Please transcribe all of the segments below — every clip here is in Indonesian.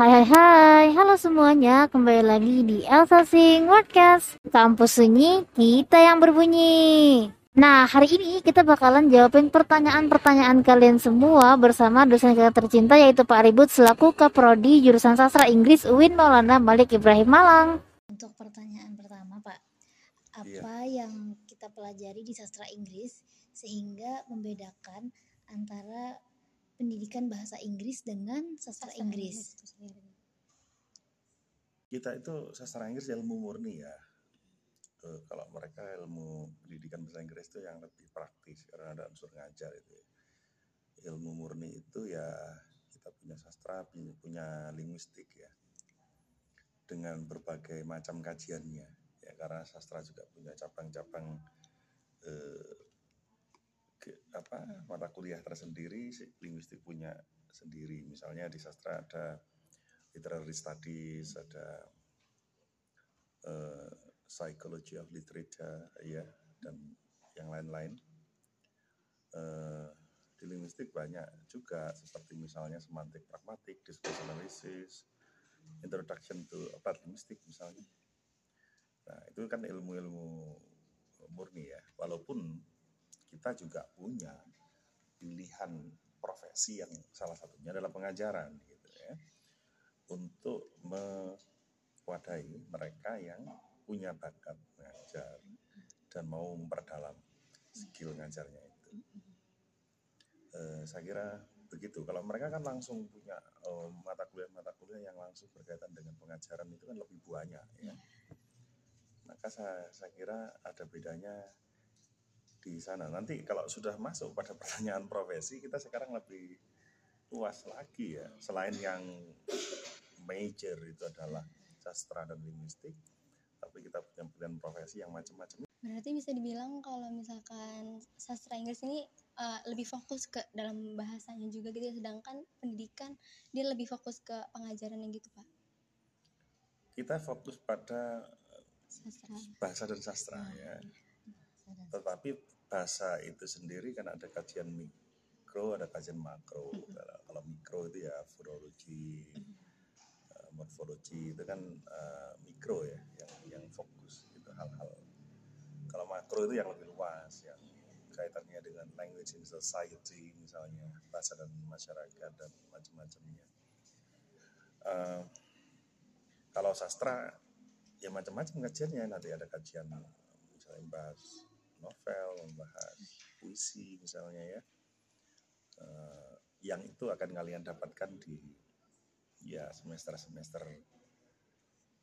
Hai hai hai, halo semuanya, kembali lagi di Elsa Sing Wordcast Kampus sunyi, kita yang berbunyi Nah, hari ini kita bakalan jawabin pertanyaan-pertanyaan kalian semua bersama dosen kita tercinta yaitu Pak Ribut selaku Kaprodi jurusan Sastra Inggris UIN Maulana Malik Ibrahim Malang. Untuk pertanyaan pertama, Pak, Iya. apa yang kita pelajari di sastra Inggris sehingga membedakan antara pendidikan bahasa Inggris dengan sastra, Inggris? itu sendiri. kita itu sastra Inggris ilmu murni ya. Eh, kalau mereka ilmu pendidikan bahasa Inggris itu yang lebih praktis karena ada unsur ngajar itu. ya. Ilmu murni itu ya kita punya sastra, punya, punya linguistik ya. Dengan berbagai macam kajiannya. Ya karena sastra juga punya cabang-cabang eh, apa mata kuliah tersendiri, linguistik punya sendiri. Misalnya di sastra ada literary studies, ada eh, psychology of literature, ya, dan yang lain-lain. Eh, di linguistik banyak juga, seperti misalnya semantik pragmatik, discourse analysis, introduction to applied linguistic misalnya. Nah, itu kan ilmu-ilmu murni ya, walaupun kita juga punya pilihan profesi yang salah satunya adalah pengajaran gitu ya untuk mewadahi mereka yang punya bakat mengajar dan mau memperdalam skill ngajarnya itu. Eh, saya kira begitu. Kalau mereka kan langsung punya eh, mata kuliah-mata kuliah yang langsung berkaitan dengan pengajaran itu kan lebih banyak ya. Maka saya, saya kira ada bedanya di sana. Nanti kalau sudah masuk pada pertanyaan profesi, kita sekarang lebih luas lagi ya. Selain yang major itu adalah sastra dan linguistik, tapi kita punya pilihan profesi yang macam-macam. Berarti bisa dibilang kalau misalkan sastra Inggris ini uh, lebih fokus ke dalam bahasanya juga gitu ya, sedangkan pendidikan dia lebih fokus ke pengajarannya gitu Pak. Kita fokus pada Sastra. bahasa dan sastra ya. Tetapi bahasa itu sendiri kan ada kajian mikro, ada kajian makro. Kalau, kalau mikro itu ya fonologi, eh, morfologi itu kan eh, mikro ya, yang yang fokus gitu hal-hal. Kalau makro itu yang lebih luas, yang kaitannya dengan language in society misalnya bahasa dan masyarakat dan macam-macamnya. Eh, kalau sastra ya macam-macam kajiannya nanti ada kajian misalnya bahas novel, membahas puisi misalnya ya. Eh, yang itu akan kalian dapatkan di ya semester-semester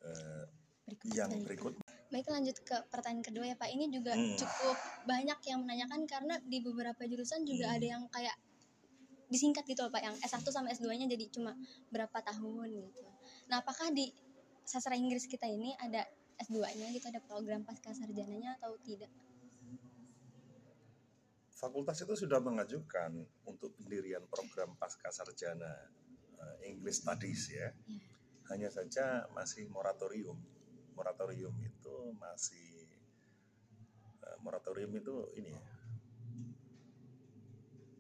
eh, yang berikut. Baik lanjut ke pertanyaan kedua ya Pak. Ini juga Hmm. cukup banyak yang menanyakan karena di beberapa jurusan juga Hmm. ada yang kayak disingkat gitu loh Pak yang S1 sama S2-nya jadi cuma berapa tahun gitu. Nah, apakah di sastra Inggris kita ini ada S2-nya gitu ada program pasca sarjananya atau tidak? Fakultas itu sudah mengajukan untuk pendirian program pasca sarjana eh, English Studies ya. Hanya saja masih moratorium. Moratorium itu masih eh, moratorium itu ini ya,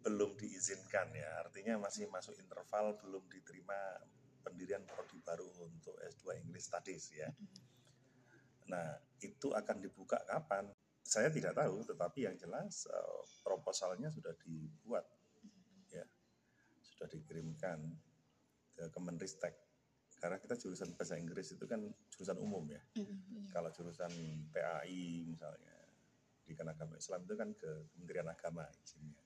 belum diizinkan ya. Artinya masih masuk interval belum diterima pendirian prodi baru untuk S2 English Studies ya. Nah, itu akan dibuka kapan? Saya tidak tahu, tetapi yang jelas eh, proposalnya sudah dibuat, ya, sudah dikirimkan ke Kemenristek. Karena kita jurusan bahasa Inggris itu kan jurusan umum ya. Kalau jurusan PAI misalnya, pendidikan agama Islam itu kan ke Kementerian Agama izinnya.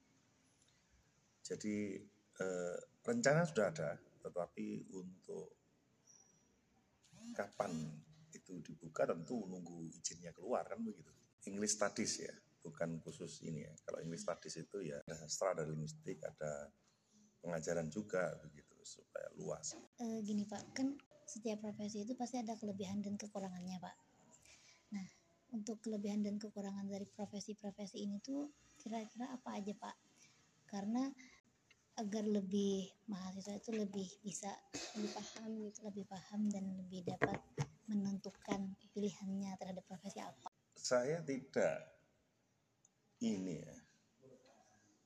Jadi eh, rencana sudah ada, tetapi untuk kapan itu dibuka tentu nunggu izinnya keluar kan begitu. English Studies ya, bukan khusus ini ya. Kalau English Studies itu ya ada sastra, ada linguistik, ada pengajaran juga begitu supaya luas. Eh, gini Pak, kan setiap profesi itu pasti ada kelebihan dan kekurangannya Pak. Nah, untuk kelebihan dan kekurangan dari profesi-profesi ini tuh kira-kira apa aja Pak? Karena agar lebih mahasiswa itu lebih bisa Lebih paham gitu. lebih paham dan lebih dapat menentukan pilihannya terhadap profesi apa. Saya tidak ini ya,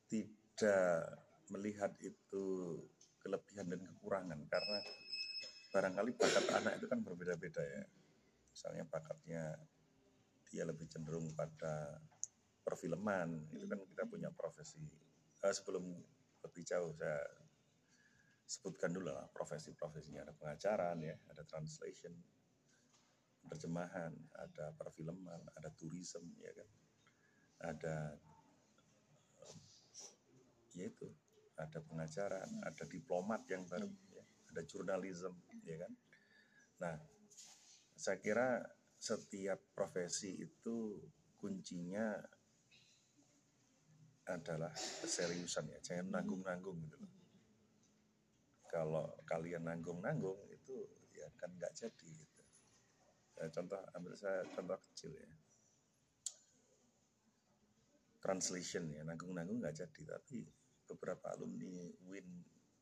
tidak melihat itu kelebihan dan kekurangan karena barangkali bakat anak itu kan berbeda-beda ya. Misalnya bakatnya dia lebih cenderung pada perfilman, itu kan kita punya profesi. Eh, sebelum lebih jauh saya sebutkan dulu lah profesi-profesinya ada pengajaran ya, ada translation, terjemahan, ada perfilman, ada tourism ya kan, ada yaitu ada pengajaran, ada diplomat yang baru, ya, ada jurnalisme, ya kan. Nah, saya kira setiap profesi itu kuncinya adalah keseriusan ya, jangan nanggung-nanggung gitu loh. Kalau kalian nanggung-nanggung itu ya kan nggak jadi gitu. Ya, contoh ambil saya contoh kecil ya. Translation ya, nanggung-nanggung nggak jadi tapi beberapa alumni Win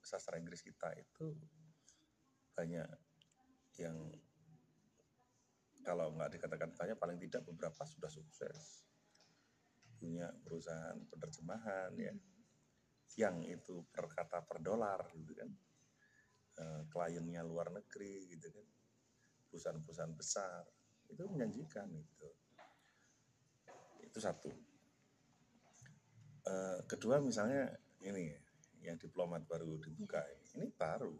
sastra Inggris kita itu banyak yang kalau nggak dikatakan banyak paling tidak beberapa sudah sukses. Punya perusahaan penerjemahan ya yang itu per kata per dolar gitu kan. E, kliennya luar negeri gitu kan perusahaan-perusahaan besar. Itu menjanjikan itu. Itu satu. E, kedua misalnya ini yang diplomat baru dibuka ini, ini baru.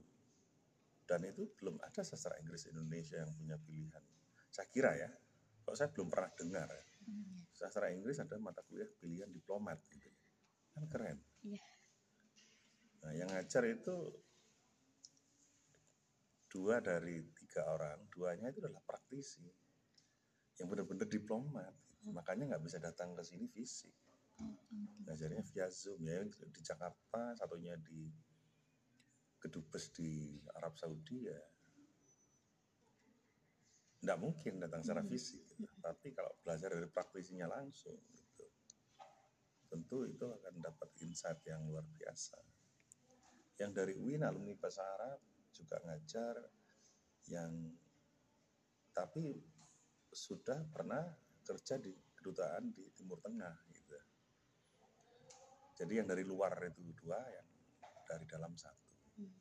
Dan itu belum ada sastra Inggris Indonesia yang punya pilihan. Saya kira ya kok saya belum pernah dengar ya. sastra Inggris ada mata kuliah pilihan diplomat gitu. Kan keren. Iya. nah yang ngajar itu dua dari tiga orang duanya itu adalah praktisi yang benar-benar diplomat. Makanya nggak bisa datang ke sini fisik. Ngajarnya via Zoom ya di Jakarta satunya di kedubes di Arab Saudi ya. Nggak mungkin datang secara fisik. Gitu. tapi kalau belajar dari praktisinya langsung gitu. Tentu itu akan dapat insight yang luar biasa. Yang dari UIN alumni bahasa Arab juga ngajar yang tapi sudah pernah kerja di kedutaan di Timur Tengah gitu. Jadi yang dari luar itu dua yang dari dalam satu.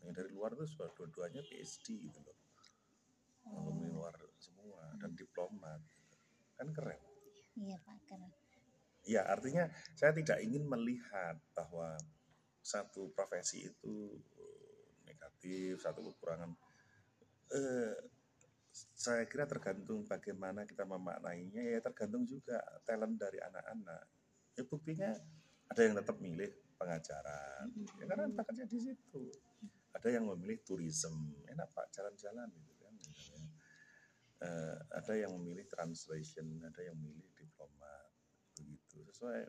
Yang dari luar itu dua-duanya PhD gitu loh. Alumni luar semua dan diplomat kan keren. Iya pak keren. Ya artinya saya tidak ingin melihat bahwa satu profesi itu negatif satu kekurangan. Eh, saya kira tergantung bagaimana kita memaknainya. Ya tergantung juga talent dari anak-anak. Ya buktinya ada yang tetap milih pengajaran. Ya karena bakatnya di situ. Ada yang memilih tourism enak pak jalan-jalan gitu kan. Eh, ada yang memilih translation ada yang memilih diplomat begitu. Sesuai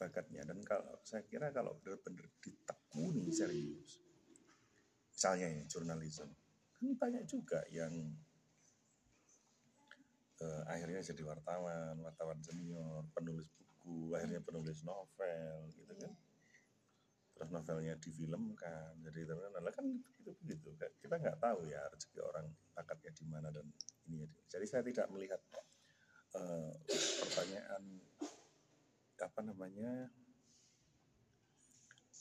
bakatnya. Dan kalau saya kira kalau benar-benar ditekuni serius misalnya ini jurnalisme. Kan banyak juga yang eh, akhirnya jadi wartawan wartawan senior penulis buku akhirnya penulis novel gitu kan. Terus novelnya difilmkan jadi terkenal Lah kan itu begitu. Kita nggak tahu ya rezeki orang bakatnya di mana dan ini ya. jadi saya tidak melihat eh, pertanyaan apa namanya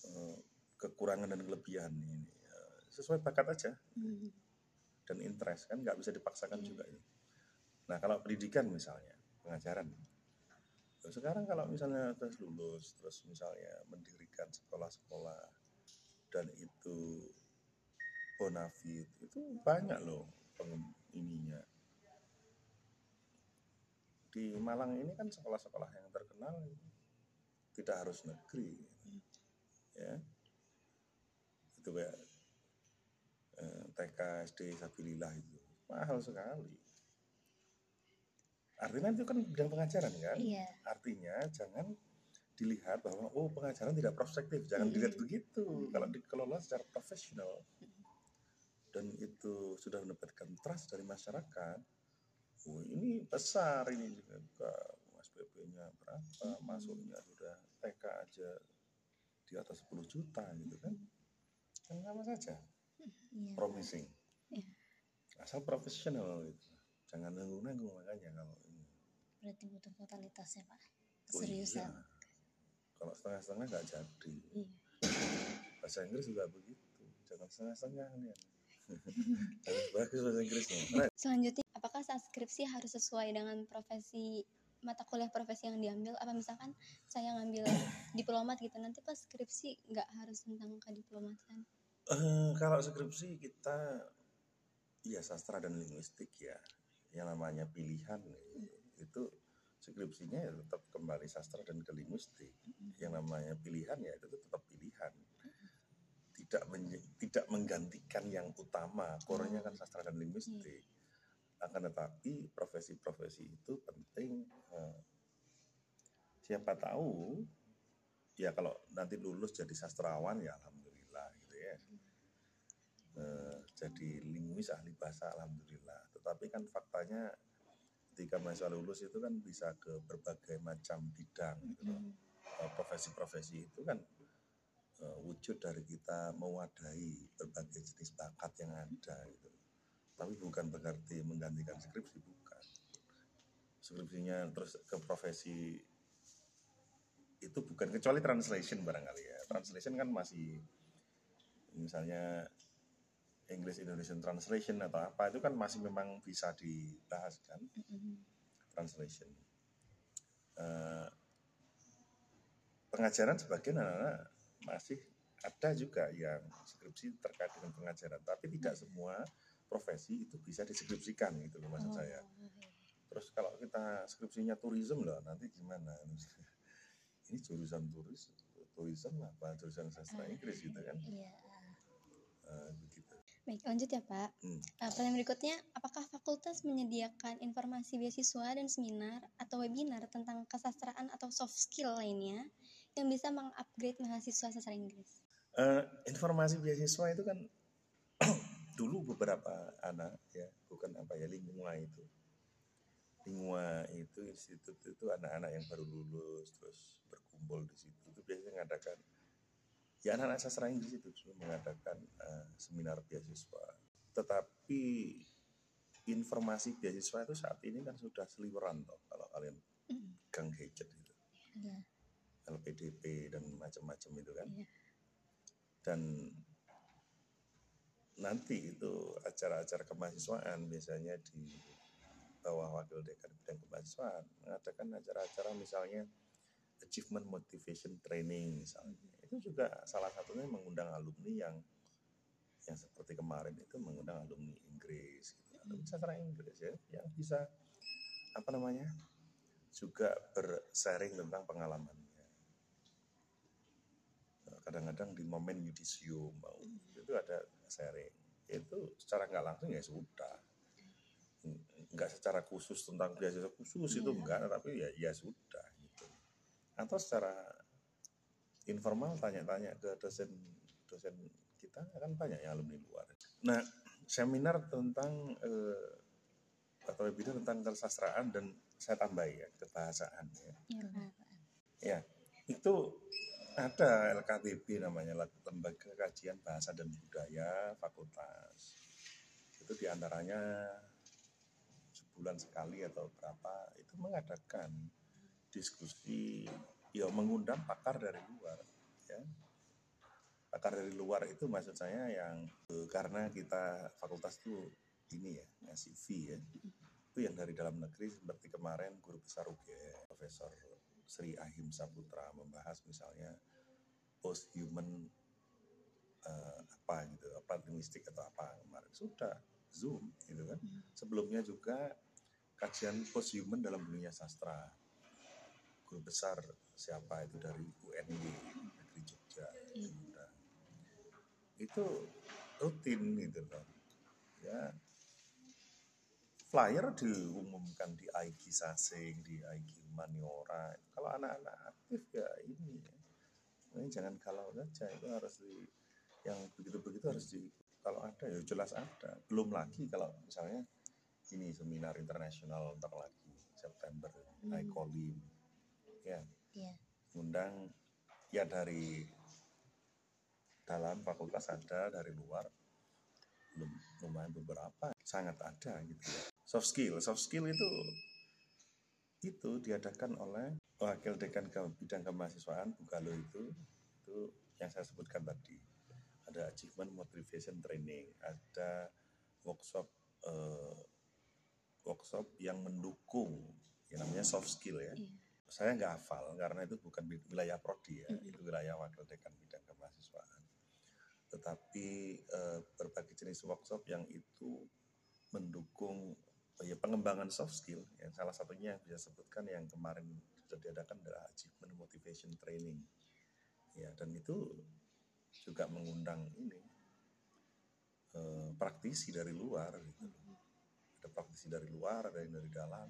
eh, kekurangan dan kelebihan ini sesuai bakat aja Hmm. dan interest kan nggak bisa dipaksakan juga ini. Nah kalau pendidikan misalnya pengajaran, Nah, sekarang kalau misalnya terus lulus terus misalnya mendirikan sekolah-sekolah dan itu bonafit itu banyak loh ininya. Di Malang ini kan sekolah-sekolah yang terkenal tidak harus negeri, ya itu kayak eh, TK SD Sabilillah itu mahal sekali. Artinya itu kan bidang pengajaran kan? iya Artinya jangan dilihat bahwa oh pengajaran tidak prospektif, jangan Mm-mm. dilihat begitu. Kalau dikelola secara profesional dan itu sudah mendapatkan trust dari masyarakat, oh ini besar ini juga Mas PP-nya berapa, masuknya sudah TK aja di atas 10 juta gitu kan? Kan sama saja iya promising. Iya. Asal profesional gitu. Jangan nanggung-nanggung makanya kalau ini. berarti butuh totalitasnya pak Oh iya. keseriusan Kalau setengah-setengah nggak jadi. iya Bahasa Inggris juga begitu. Jangan setengah-setengah nih. harus bagus bahasa Inggrisnya Nah, Selanjutnya, apakah saat skripsi harus sesuai dengan profesi mata kuliah profesi yang diambil? Apa misalkan saya ngambil diplomat gitu, nanti pas skripsi nggak harus tentang kediplomatan? Eh, kalau skripsi kita ya sastra dan linguistik ya yang namanya pilihan itu skripsinya ya tetap kembali sastra dan ke linguistik. Yang namanya pilihan ya itu tetap pilihan. Tidak tidak menggantikan yang utama core-nya kan sastra dan linguistik. Akan tetapi profesi-profesi itu penting eh, siapa tahu ya kalau nanti lulus jadi sastrawan ya alhamdulillah Eh, jadi linguis ahli bahasa alhamdulillah. Tetapi kan faktanya ketika mahasiswa lulus itu kan bisa ke berbagai macam bidang gitu loh. Eh, profesi-profesi itu kan eh, wujud dari kita mewadahi berbagai jenis bakat yang ada gitu. Tapi bukan berarti menggantikan skripsi bukan. Skripsinya terus ke profesi itu bukan kecuali translation barangkali ya. Translation kan masih misalnya English Indonesian translation atau apa itu kan masih memang bisa dibahas kan? Translation. Eh, pengajaran sebagian anak-anak masih ada juga yang skripsi terkait dengan pengajaran tapi tidak semua profesi itu bisa diskripsikan gitu loh maksud saya. terus kalau kita skripsinya tourism loh nanti gimana? Ini jurusan turis tourism apa? Jurusan sastra Inggris gitu kan? Iya. Baik, lanjut ya Pak. Hmm. Eh, pertanyaan berikutnya, apakah fakultas menyediakan informasi beasiswa dan seminar atau webinar tentang kesastraan atau soft skill lainnya yang bisa mengupgrade mahasiswa sastra Inggris? Eh, informasi beasiswa itu kan dulu beberapa anak ya bukan apa ya lingua itu lingua itu institut itu anak-anak yang baru lulus terus berkumpul di situ itu biasanya mengadakan ya anak-anak sastra Inggris itu mengadakan eh, seminar beasiswa tetapi informasi beasiswa itu saat ini kan sudah seliweran toh kalau kalian Mm. gang gadget itu Iya. LPDP dan macam-macam itu kan. Iya. Dan nanti itu acara-acara kemahasiswaan biasanya di bawah wakil dekan bidang kemahasiswaan mengadakan acara-acara misalnya achievement motivation training misalnya. Itu juga salah satunya mengundang alumni yang yang seperti kemarin itu mengundang alumni Inggris gitu. Alumni sastra Inggris ya yang bisa apa namanya? juga bersharing tentang pengalamannya. Nah, Kadang-kadang di momen yudisium mau itu ada sharing. Itu secara nggak langsung ya sudah. Nggak secara khusus tentang beasiswa khusus itu Iya. enggak, tapi ya ya sudah gitu. Atau secara informal tanya-tanya ke dosen dosen kita kan banyak yang alumni luar. Nah, seminar tentang eh, atau webinar tentang kesastraan dan saya tambahi ya kebahasaan ya. Iya. Ya, itu ada LKTB namanya Lembaga Kajian Bahasa dan Budaya Fakultas. Itu di antaranya sebulan sekali atau berapa itu mengadakan diskusi, ya mengundang pakar dari luar, ya. Pakar dari luar itu maksud saya yang eh, karena kita fakultas itu ini ya fee ya. Itu yang dari dalam negeri seperti kemarin guru besar UGM Profesor Sri Ahim Saputra membahas misalnya post human eh, apa gitu apa linguistik atau apa kemarin. Sudah zoom gitu kan. Sebelumnya juga kajian post human dalam dunia sastra guru besar siapa itu dari UNY negeri Jogja diundang. itu rutin gitu loh ya flyer diumumkan di IG Sasing, di IG Maniora. Kalau anak-anak aktif ya ini ya. Ini jangan kalau saja itu harus di yang begitu-begitu harus di kalau ada ya jelas ada. Belum lagi kalau misalnya ini seminar internasional ntar lagi September Hmm. ICOLIM ya Iya. undang ya dari dalam fakultas ada dari luar belum lumayan beberapa sangat ada gitu ya soft skill soft skill itu itu diadakan oleh wakil dekan ke bidang kemahasiswaan Bugalo itu itu yang saya sebutkan tadi ada achievement motivation training, ada workshop eh, workshop yang mendukung yang namanya soft skill ya. Iya. Saya nggak hafal karena itu bukan wi- wilayah prodi ya, itu wilayah wakil dekan bidang kemahasiswaan. Tetapi eh, berbagai jenis workshop yang itu mendukung oh ya, pengembangan soft skill. Yang salah satunya yang bisa sebutkan yang kemarin sudah diadakan adalah achievement motivation training. Ya, dan itu juga mengundang ini eh, praktisi dari luar gitu. Ada praktisi dari luar, ada yang dari dalam.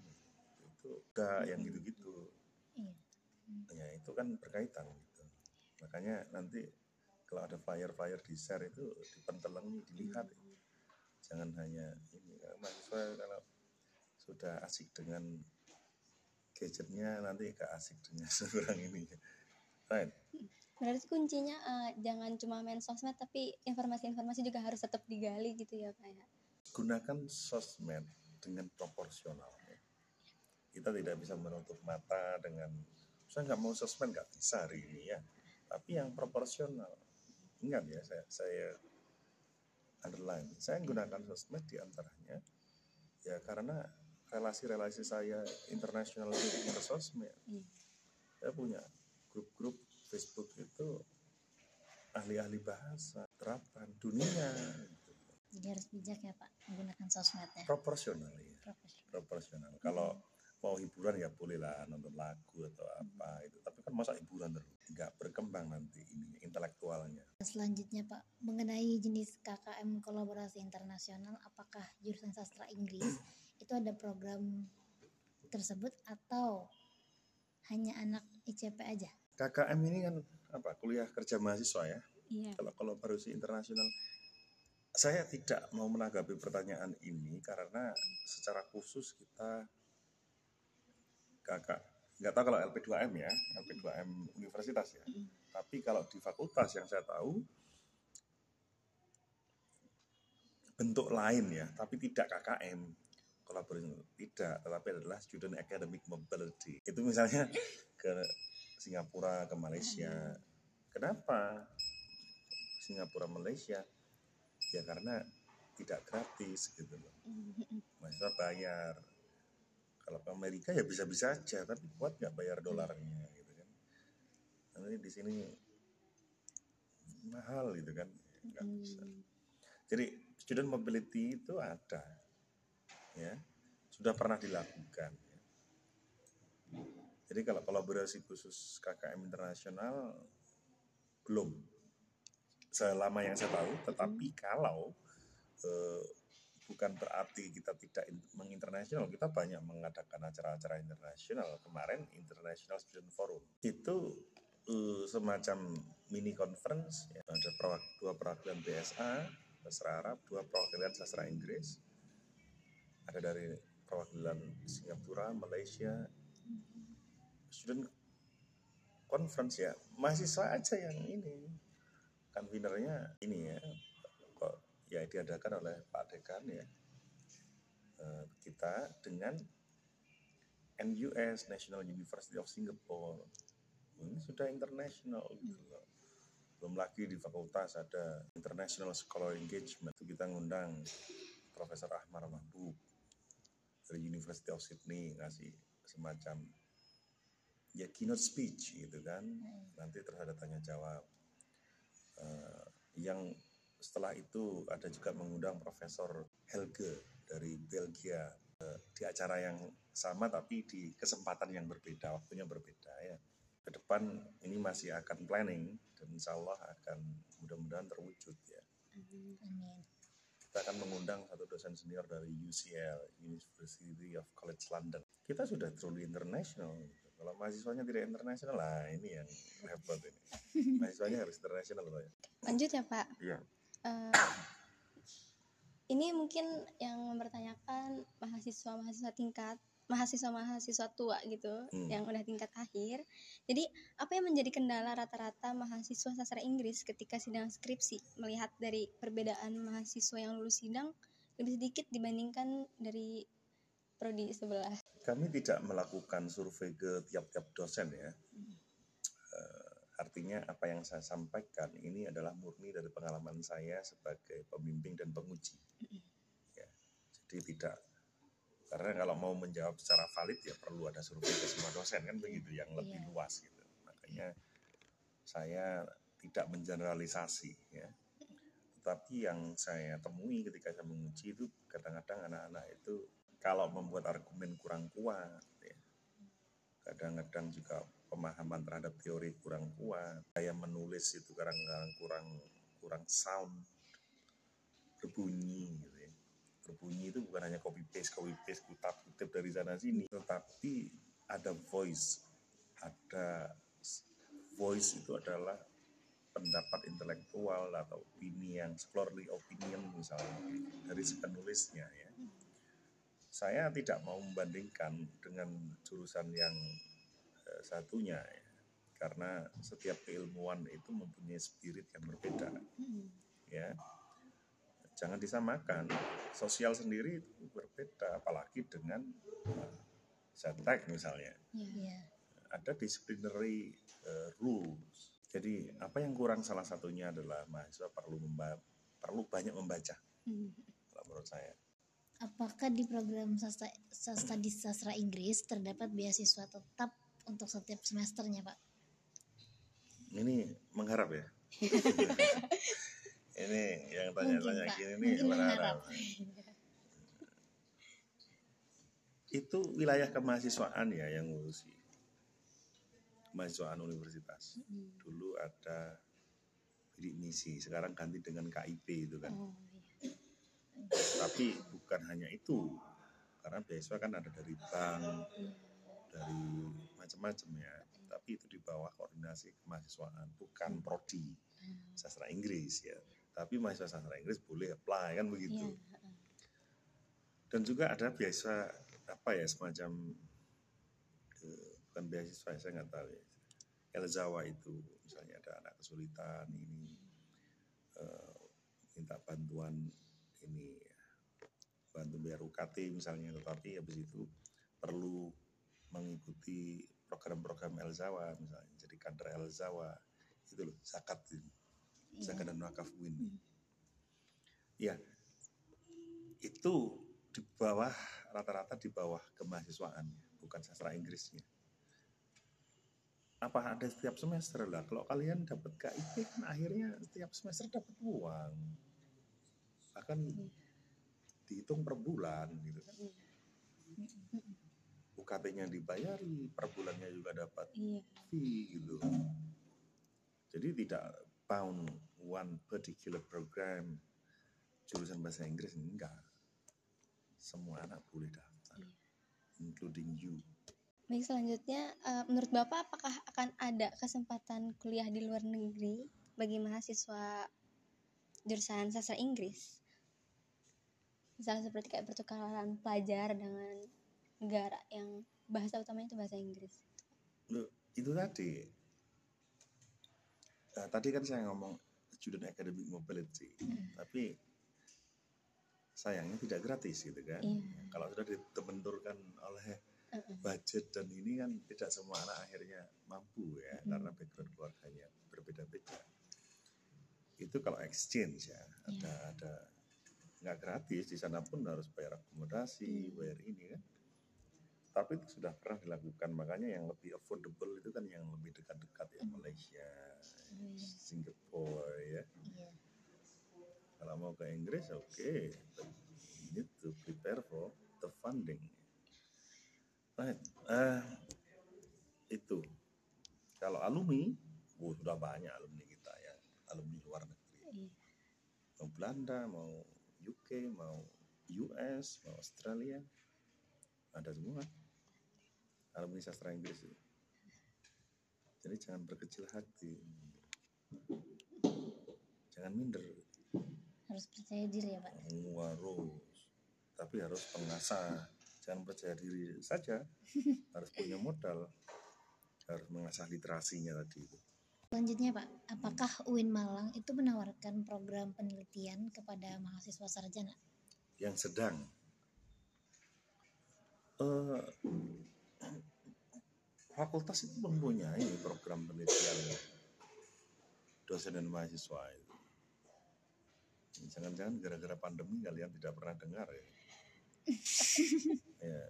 Gitu. Itu yang gitu-gitu. Iya. Ya, itu kan berkaitan gitu. Makanya nanti kalau ada flyer-flyer di share itu dipentelengi, dilihat. Jangan hanya ini. Karena mahasiswa kalau sudah asik dengan gadgetnya nanti gak asik dengan seorang ini. Right. Berarti kuncinya eh, jangan cuma main sosmed tapi informasi-informasi juga harus tetap digali gitu ya Pak ya. gunakan sosmed dengan proporsional. Ya. Kita tidak bisa menutup mata dengan saya nggak mau sosmed nggak bisa hari ini ya. Tapi yang proporsional. Ingat ya saya saya underline. Saya gunakan sosmed di antaranya ya karena relasi-relasi saya internasional itu ke sosmed. Iya. Saya punya grup-grup Facebook itu ahli-ahli bahasa, terapan dunia, gitu. Jadi harus bijak ya Pak menggunakan sosmednya. proporsional ya. Profesional. proporsional. Kalau mau hiburan ya boleh lah nonton lagu atau apa itu. Tapi kan masa hiburan terus nggak berkembang nanti ini intelektualnya. Selanjutnya Pak, mengenai jenis KKM kolaborasi internasional, apakah jurusan sastra Inggris itu ada program tersebut atau hanya anak ICP aja? KKM ini kan apa kuliah kerja mahasiswa ya. Iya. Kalau kolaborasi internasional saya tidak mau menanggapi pertanyaan ini karena secara khusus kita kakak nggak tahu kalau LP2M ya, LP2M universitas ya. Mm. Tapi kalau di fakultas yang saya tahu bentuk lain ya, tapi tidak KKM kolaborasi tidak, tetapi adalah student academic mobility. Itu misalnya ke Singapura, ke Malaysia. Kenapa Singapura, Malaysia? Ya karena tidak gratis gitu loh. Mahasiswa bayar. Kalau ke Amerika ya bisa-bisa aja, tapi kuat nggak bayar dolarnya gitu kan. Nanti di sini mahal gitu kan, nggak bisa. Hmm. Jadi student mobility itu ada, ya sudah pernah dilakukan. ya. Jadi kalau kolaborasi khusus KKM internasional belum selama yang saya tahu. Tetapi kalau eh, bukan berarti kita tidak in- menginternasional, kita banyak mengadakan acara-acara internasional. Kemarin International Student Forum. Itu eh, semacam mini conference, ya. ada dua perwakilan BSA sastra Arab, dua perwakilan sastra Inggris, ada dari perwakilan Singapura, Malaysia, student conference ya, mahasiswa aja yang ini, convenernya ini ya, kok ya diadakan oleh Pak Dekan ya, Eh, kita dengan NUS National University of Singapore, ini sudah international gitu loh. Belum lagi di fakultas ada International Scholar Engagement. Itu kita ngundang Profesor Ahmad Mahbub dari University of Sydney ngasih semacam ya keynote speech gitu kan. Nanti terus ada tanya jawab. Eh, yang setelah itu ada juga mengundang Profesor Helge dari Belgia eh, di acara yang sama tapi di kesempatan yang berbeda waktunya berbeda ya ke depan ini masih akan planning dan insya Allah akan mudah-mudahan terwujud ya. Amin. Kita akan mengundang satu dosen senior dari UCL, University of College London. Kita sudah truly international. gitu. Kalau mahasiswanya tidak internasional, lah ini yang repot ini. Mahasiswanya harus internasional Pak. Lanjut ya Pak. Iya. Eh, ini mungkin yang mempertanyakan mahasiswa-mahasiswa tingkat mahasiswa-mahasiswa tua gitu Hmm. yang udah tingkat akhir. Jadi apa yang menjadi kendala rata-rata mahasiswa sastra Inggris ketika sidang skripsi melihat dari perbedaan mahasiswa yang lulus sidang lebih sedikit dibandingkan dari prodi sebelah. Kami tidak melakukan survei ke tiap-tiap dosen ya. Eh, artinya apa yang saya sampaikan ini adalah murni dari pengalaman saya sebagai pembimbing dan penguji. Ya, jadi tidak karena kalau mau menjawab secara valid ya perlu ada survei ke semua dosen kan begitu yang lebih Iya. luas gitu. Makanya saya tidak mengeneralisasi ya. Tetapi yang saya temui ketika saya menguji itu kadang-kadang anak-anak itu kalau membuat argumen kurang kuat ya. Kadang-kadang juga pemahaman terhadap teori kurang kuat. Saya menulis itu kadang-kadang kurang kurang sound berbunyi gitu ya. Berbunyi itu bukan hanya copy paste, copy paste, kutip kutip dari sana sini, tetapi ada voice, ada voice itu adalah pendapat intelektual atau opini yang scholarly opinion misalnya dari si penulisnya ya. Saya tidak mau membandingkan dengan jurusan yang satunya ya. Karena setiap keilmuan itu mempunyai spirit yang berbeda ya. Jangan disamakan. Sosial sendiri itu berbeda apalagi dengan Zetek misalnya Iya. ada disciplinary uh, rules. Jadi apa yang kurang salah satunya adalah mahasiswa perlu memba perlu banyak membaca Hmm. kalau menurut saya. Apakah di program sastra, sastra di sastra Inggris terdapat beasiswa tetap untuk setiap semesternya, Pak? Ini mengharap ya. ini yang tanya-tanya gini nih berharap. mengharap. Itu wilayah kemahasiswaan ya yang ngurusi. Kemahasiswaan universitas. Hmm. Dulu ada bidik misi, sekarang ganti dengan KIP itu kan. Oh, iya. Tapi bukan hanya itu, karena beasiswa kan ada dari bank, dari macam-macam ya. Tapi itu di bawah koordinasi kemahasiswaan, bukan prodi sastra Inggris ya. Tapi mahasiswa sastra Inggris boleh apply kan begitu. Iya. Dan juga ada beasiswa apa ya semacam eh, bukan beasiswa saya nggak tahu ya. Elzawa itu misalnya ada anak kesulitan ini eh, minta bantuan ini bantu bayar UKT misalnya tetapi habis itu perlu mengikuti program-program Elzawa misalnya jadi kader Elzawa itu loh zakat ini zakat dan wakaf win. Ya itu di bawah rata-rata di bawah kemahasiswaan bukan sastra Inggrisnya. Apa ada setiap semester? Lah kalau kalian dapat KIP kan akhirnya setiap semester dapat uang. Bahkan dihitung per bulan gitu kan UKT-nya dibayari per bulannya juga dapat Iya. fee gitu jadi tidak bound one particular program jurusan bahasa Inggris enggak semua anak boleh daftar Iya. including you Baik selanjutnya, eh, menurut Bapak apakah akan ada kesempatan kuliah di luar negeri bagi mahasiswa jurusan sastra Inggris? Misalnya seperti kayak pertukaran pelajar dengan negara yang bahasa utamanya itu bahasa Inggris. Loh, itu tadi. Nah, tadi kan saya ngomong student academic mobility. Tapi sayangnya tidak gratis gitu kan. Iya. kalau sudah ditebenturkan oleh budget dan ini kan tidak semua anak akhirnya mampu ya Mm. karena background keluarganya berbeda-beda. Itu kalau exchange ya ada ada nggak gratis di sana pun harus bayar akomodasi Mm. bayar ini kan tapi itu sudah pernah dilakukan. Makanya yang lebih affordable itu kan yang lebih dekat-dekat ya Mm. Malaysia Iya. Singapura ya. Iya. kalau mau ke Inggris oke. But you need to prepare for the funding. Right. Eh, itu. Kalau alumni oh, sudah banyak alumni kita ya. Alumni luar negeri. Iya. mau Belanda mau UK mau US mau Australia. Ada semua alumni sastra Inggris itu. jadi jangan berkecil hati. Jangan minder. Harus percaya diri ya, Pak. harus. Tapi harus pengasah. Jangan percaya diri saja. Harus punya modal. Harus mengasah literasinya tadi itu. Selanjutnya, Pak, apakah UIN Malang itu menawarkan program penelitian kepada mahasiswa sarjana? yang sedang. Eh, fakultas itu mempunyai program penelitian dosen dan mahasiswa itu. Jangan-jangan gara-gara pandemi kalian tidak pernah dengar ya. ya.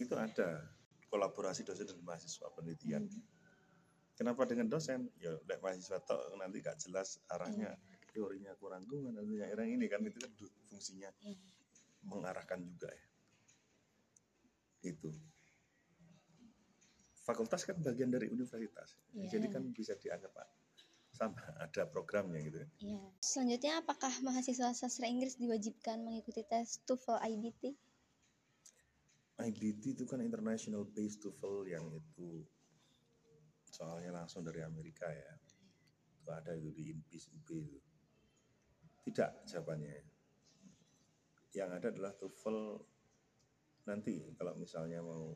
Itu ada kolaborasi dosen dan mahasiswa penelitian. Kenapa dengan dosen? Ya, mahasiswa tok nanti gak jelas arahnya teorinya kurang nanti yang ini kan itu kan fungsinya Iya. mengarahkan juga ya. Itu. Fakultas kan bagian dari universitas. Iya. Jadi kan bisa dianggap Pak, sama ada programnya gitu ya. Iya. Selanjutnya, apakah mahasiswa sastra Inggris diwajibkan mengikuti tes TOEFL IBT? IBT itu kan international based TOEFL yang itu soalnya langsung dari Amerika ya. Itu ada itu di INPIS itu. Tidak jawabannya. Yang ada adalah TOEFL nanti kalau misalnya mau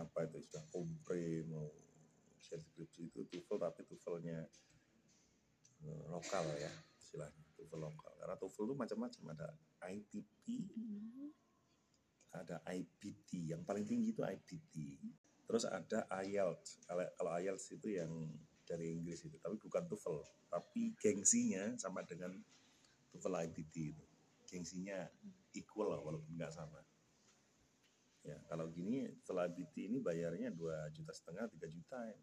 apa itu sudah kompre mau share skripsi itu TOEFL tapi TOEFL-nya eh, lokal ya istilahnya TOEFL lokal. Karena TOEFL itu macam-macam ada ITP ada IBT yang paling tinggi itu IBT terus ada IELTS kalau IELTS itu yang dari Inggris itu tapi bukan TOEFL tapi gengsinya sama dengan TOEFL IBT itu. Gengsinya equal lah walaupun nggak sama kalau gini TOEFL IBT ini bayarnya dua juta setengah tiga juta ya.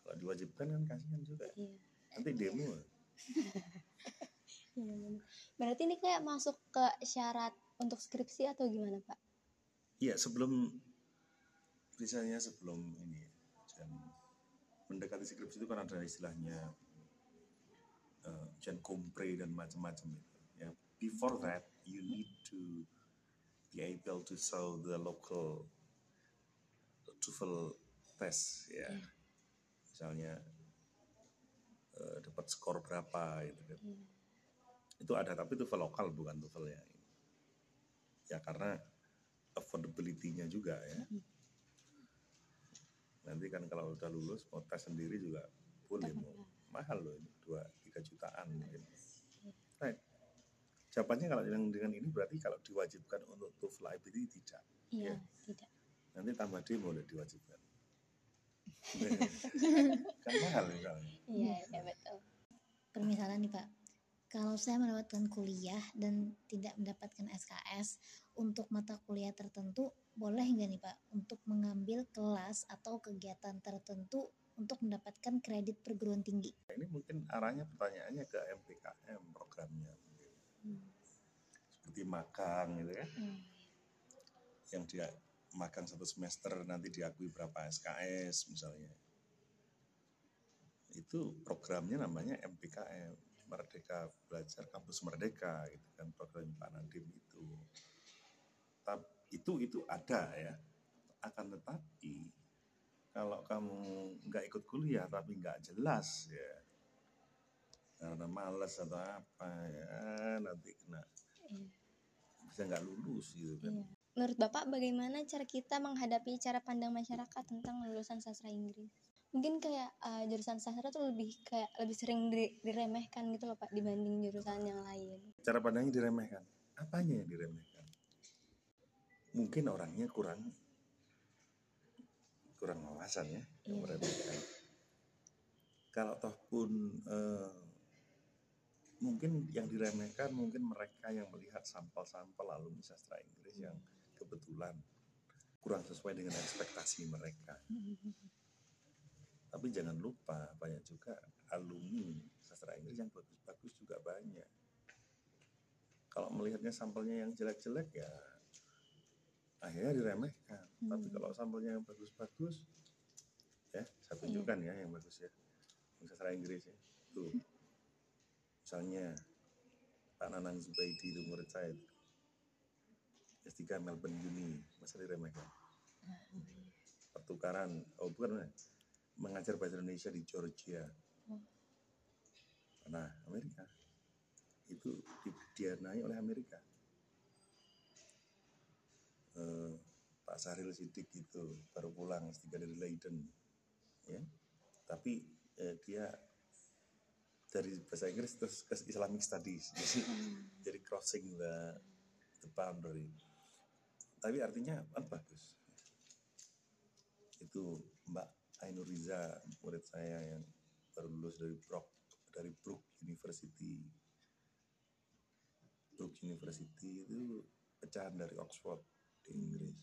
kalau diwajibkan kan kasihan juga Iya. nanti demo Iya, benar. Berarti ini kayak masuk ke syarat untuk skripsi atau gimana, Pak? Iya sebelum misalnya sebelum ini ujian mendekati skripsi itu kan ada istilahnya ujian kompre dan macam-macam itu. Ya, before that you need to be able to show the local TOEFL test ya. Iya. Misalnya eh, dapat skor berapa gitu kan. Iya. Itu ada tapi TOEFL lokal bukan TOEFL ini. Ya karena affordability-nya juga ya. Nanti kan kalau udah lulus mau tes sendiri juga boleh mau mahal loh ini dua tiga jutaan mungkin. Right. Jawabannya kalau dengan dengan ini berarti kalau diwajibkan untuk TOEFL IBT tidak. Iya, Iya. tidak. Nanti tambah demo udah diwajibkan. kan mahal misalnya. Iya, iya betul. Permisalan nih Pak, kalau saya mendapatkan kuliah dan tidak mendapatkan SKS untuk mata kuliah tertentu, boleh nggak nih Pak untuk mengambil kelas atau kegiatan tertentu untuk mendapatkan kredit perguruan tinggi? Ini mungkin arahnya pertanyaannya ke MPKM programnya. Seperti magang gitu kan. Hmm. yang dia magang satu semester nanti diakui berapa SKS misalnya. Itu programnya namanya MPKM, Merdeka Belajar Kampus Merdeka gitu kan program Pak Nadiem itu. Tapi itu itu ada ya. Akan tetapi kalau kamu nggak ikut kuliah tapi nggak jelas ya karena malas atau apa ya nanti kena Iya. bisa nggak lulus gitu kan. Iya. Menurut Bapak bagaimana cara kita menghadapi cara pandang masyarakat tentang lulusan sastra Inggris? Mungkin kayak eh, jurusan sastra tuh lebih kayak lebih sering di- diremehkan gitu loh Pak dibanding jurusan yang lain. cara pandangnya diremehkan. Apanya yang diremehkan? Mungkin orangnya kurang kurang wawasan ya yang Iya. meremehkan. Kalau toh pun eh, mungkin yang diremehkan mungkin mereka yang melihat sampel-sampel alumni sastra Inggris yang kebetulan kurang sesuai dengan ekspektasi mereka. Tapi jangan lupa banyak juga alumni sastra Inggris yang bagus-bagus juga banyak. Kalau melihatnya sampelnya yang jelek-jelek ya akhirnya diremehkan. Tapi Hmm. kalau sampelnya yang bagus-bagus ya saya tunjukkan ya yang bagus ya. Yang sastra Inggris ya. Tuh. Misalnya Pak Nanang Zubaidi itu murid saya itu. S3 Melbourne Uni masa diremehkan. Pertukaran, oh bukan mengajar bahasa Indonesia di Georgia. Nah, Amerika itu didanai oleh Amerika. Eh, Pak Sahril Sidik itu baru pulang S3 dari Leiden, ya. Tapi eh, dia dari bahasa Inggris terus ke Islamic Studies, jadi, jadi crossing the, the boundary. Tapi artinya kan bagus. Itu Mbak Ainuriza murid saya yang baru lulus dari Brook dari Brook University. Brook University itu pecahan dari Oxford di Inggris.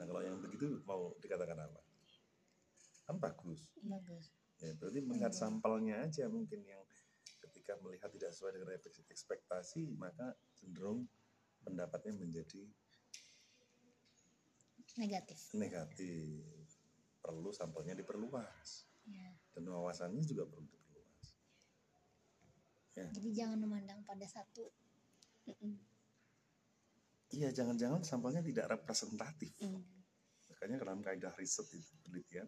Nah kalau yang begitu mau dikatakan apa? Kan bagus. Bagus ya berarti melihat sampelnya aja mungkin yang ketika melihat tidak sesuai dengan ekspektasi maka cenderung pendapatnya menjadi negatif. Negatif. Perlu sampelnya diperluas. Ya dan wawasannya juga perlu diperluas. Jadi jangan memandang pada satu. Iya jangan-jangan sampelnya tidak representatif. Mm. makanya dalam kaidah riset itu penelitian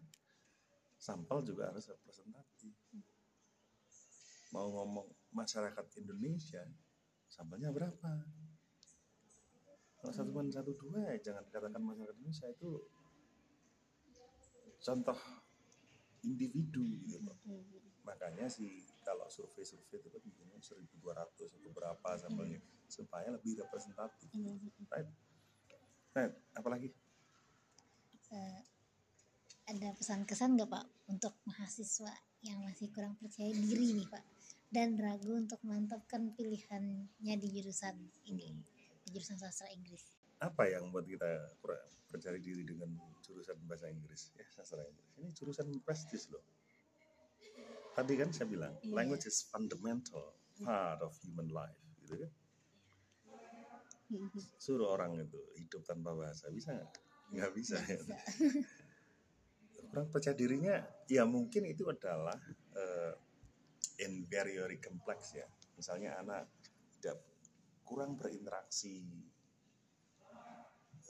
sampel juga harus representatif. Mau ngomong masyarakat Indonesia sampelnya berapa? Kalau satu banding satu dua ya jangan dikatakan masyarakat Indonesia itu contoh individu gitu loh. Makanya sih kalau survei-survei itu kan bikinnya 1200 atau berapa sampelnya supaya lebih representatif. Mm. right. Right. Apalagi eh, ada pesan-kesan nggak pak untuk mahasiswa yang masih kurang percaya diri nih pak dan ragu untuk mantapkan pilihannya di jurusan ini di jurusan sastra Inggris? Apa yang membuat kita kurang percaya diri dengan jurusan bahasa Inggris ya sastra Inggris? Ini jurusan prestis loh. Tadi kan saya bilang Iya. language is fundamental part of human life gitu kan? Mm. suruh orang itu hidup tanpa bahasa bisa nggak? Nggak bisa ya Kurang percaya dirinya ya mungkin itu adalah eh, in very very complex ya. Misalnya anak tidak kurang berinteraksi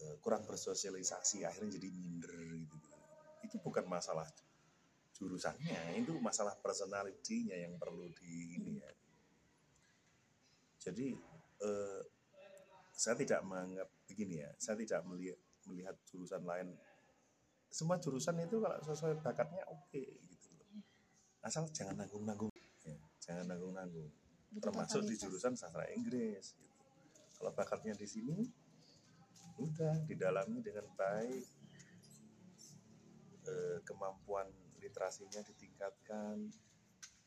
eh, kurang bersosialisasi akhirnya jadi minder gitu. Itu bukan masalah jurusannya itu masalah personality-nya yang perlu di ini ya. Jadi eh, saya tidak menganggap begini ya saya tidak melihat melihat jurusan lain semua jurusan itu kalau sesuai bakatnya oke gitu. Loh asal jangan nanggung-nanggung. Ya, jangan nanggung-nanggung. Butuh termasuk di jurusan sastra Inggris gitu. kalau bakatnya di sini udah didalami dengan baik. Eh, kemampuan literasinya ditingkatkan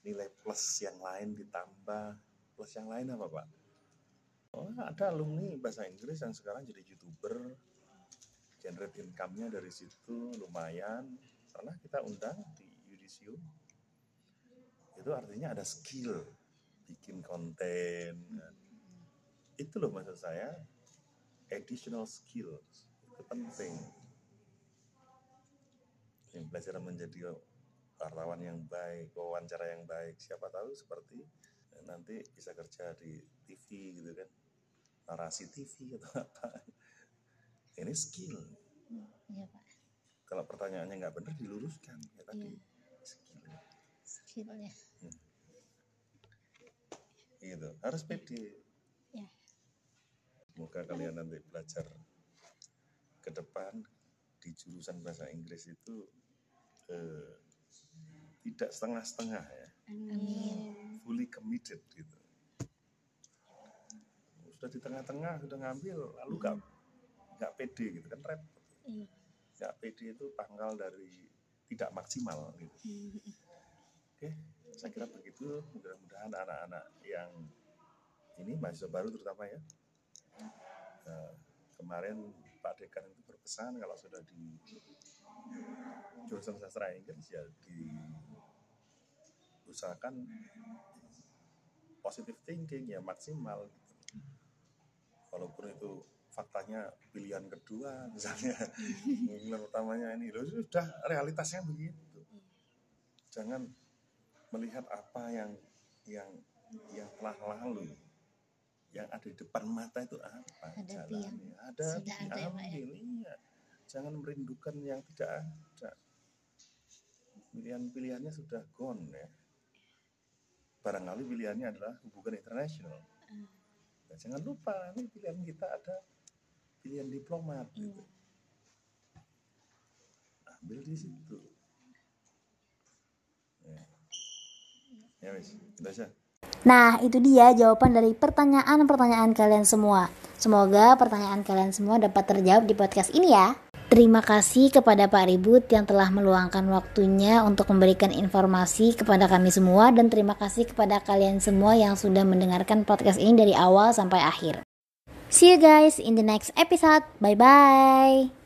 nilai plus yang lain ditambah. Plus yang lain apa pak? Oh ada alumni bahasa Inggris yang sekarang jadi youtuber generate income-nya dari situ lumayan. Pernah kita undang di Udisium itu artinya ada skill bikin konten itu loh maksud saya additional skills itu penting. Yang belajar menjadi wartawan yang baik wawancara yang baik. Siapa tahu seperti nanti bisa kerja di TV gitu kan. Narasi TV atau apa ini skill. Iya pak. Kalau pertanyaannya nggak benar diluruskan. Ya tadi Iya. skill. Skillnya. Gitu. Harus pede. Ya. semoga kalian nanti belajar ke depan di jurusan bahasa Inggris itu eh, tidak setengah-setengah ya. Amin. fully committed gitu. Sudah di tengah-tengah sudah ngambil lalu nggak nggak pede gitu kan repot Iya. nggak pede itu pangkal dari tidak maksimal gitu. Oke, saya kira begitu. Mudah-mudahan anak-anak yang ini mahasiswa baru terutama ya. eh, kemarin Pak Dekan itu berpesan kalau sudah di jurusan sastra Inggris ya diusahakan positive thinking ya maksimal. gitu. Walaupun itu faktanya pilihan kedua misalnya. Pilihan utamanya ini. Loh sudah realitasnya begitu. Jangan melihat apa yang yang yang telah lalu. Yang ada di depan mata itu apa jalannya? Ada sudah ada ya, ya. iya jangan merindukan yang tidak ada. Pilihan-pilihannya sudah gone ya. Barangkali pilihannya adalah hubungan internasional. Nah, jangan lupa ini pilihan kita ada pilihan diplomat gitu. ambil di situ ya ya wis Nah, itu dia jawaban dari pertanyaan-pertanyaan kalian semua. Semoga pertanyaan kalian semua dapat terjawab di podcast ini ya. Terima kasih kepada Pak Ribut yang telah meluangkan waktunya untuk memberikan informasi kepada kami semua dan terima kasih kepada kalian semua yang sudah mendengarkan podcast ini dari awal sampai akhir. See you guys in the next episode. Bye bye.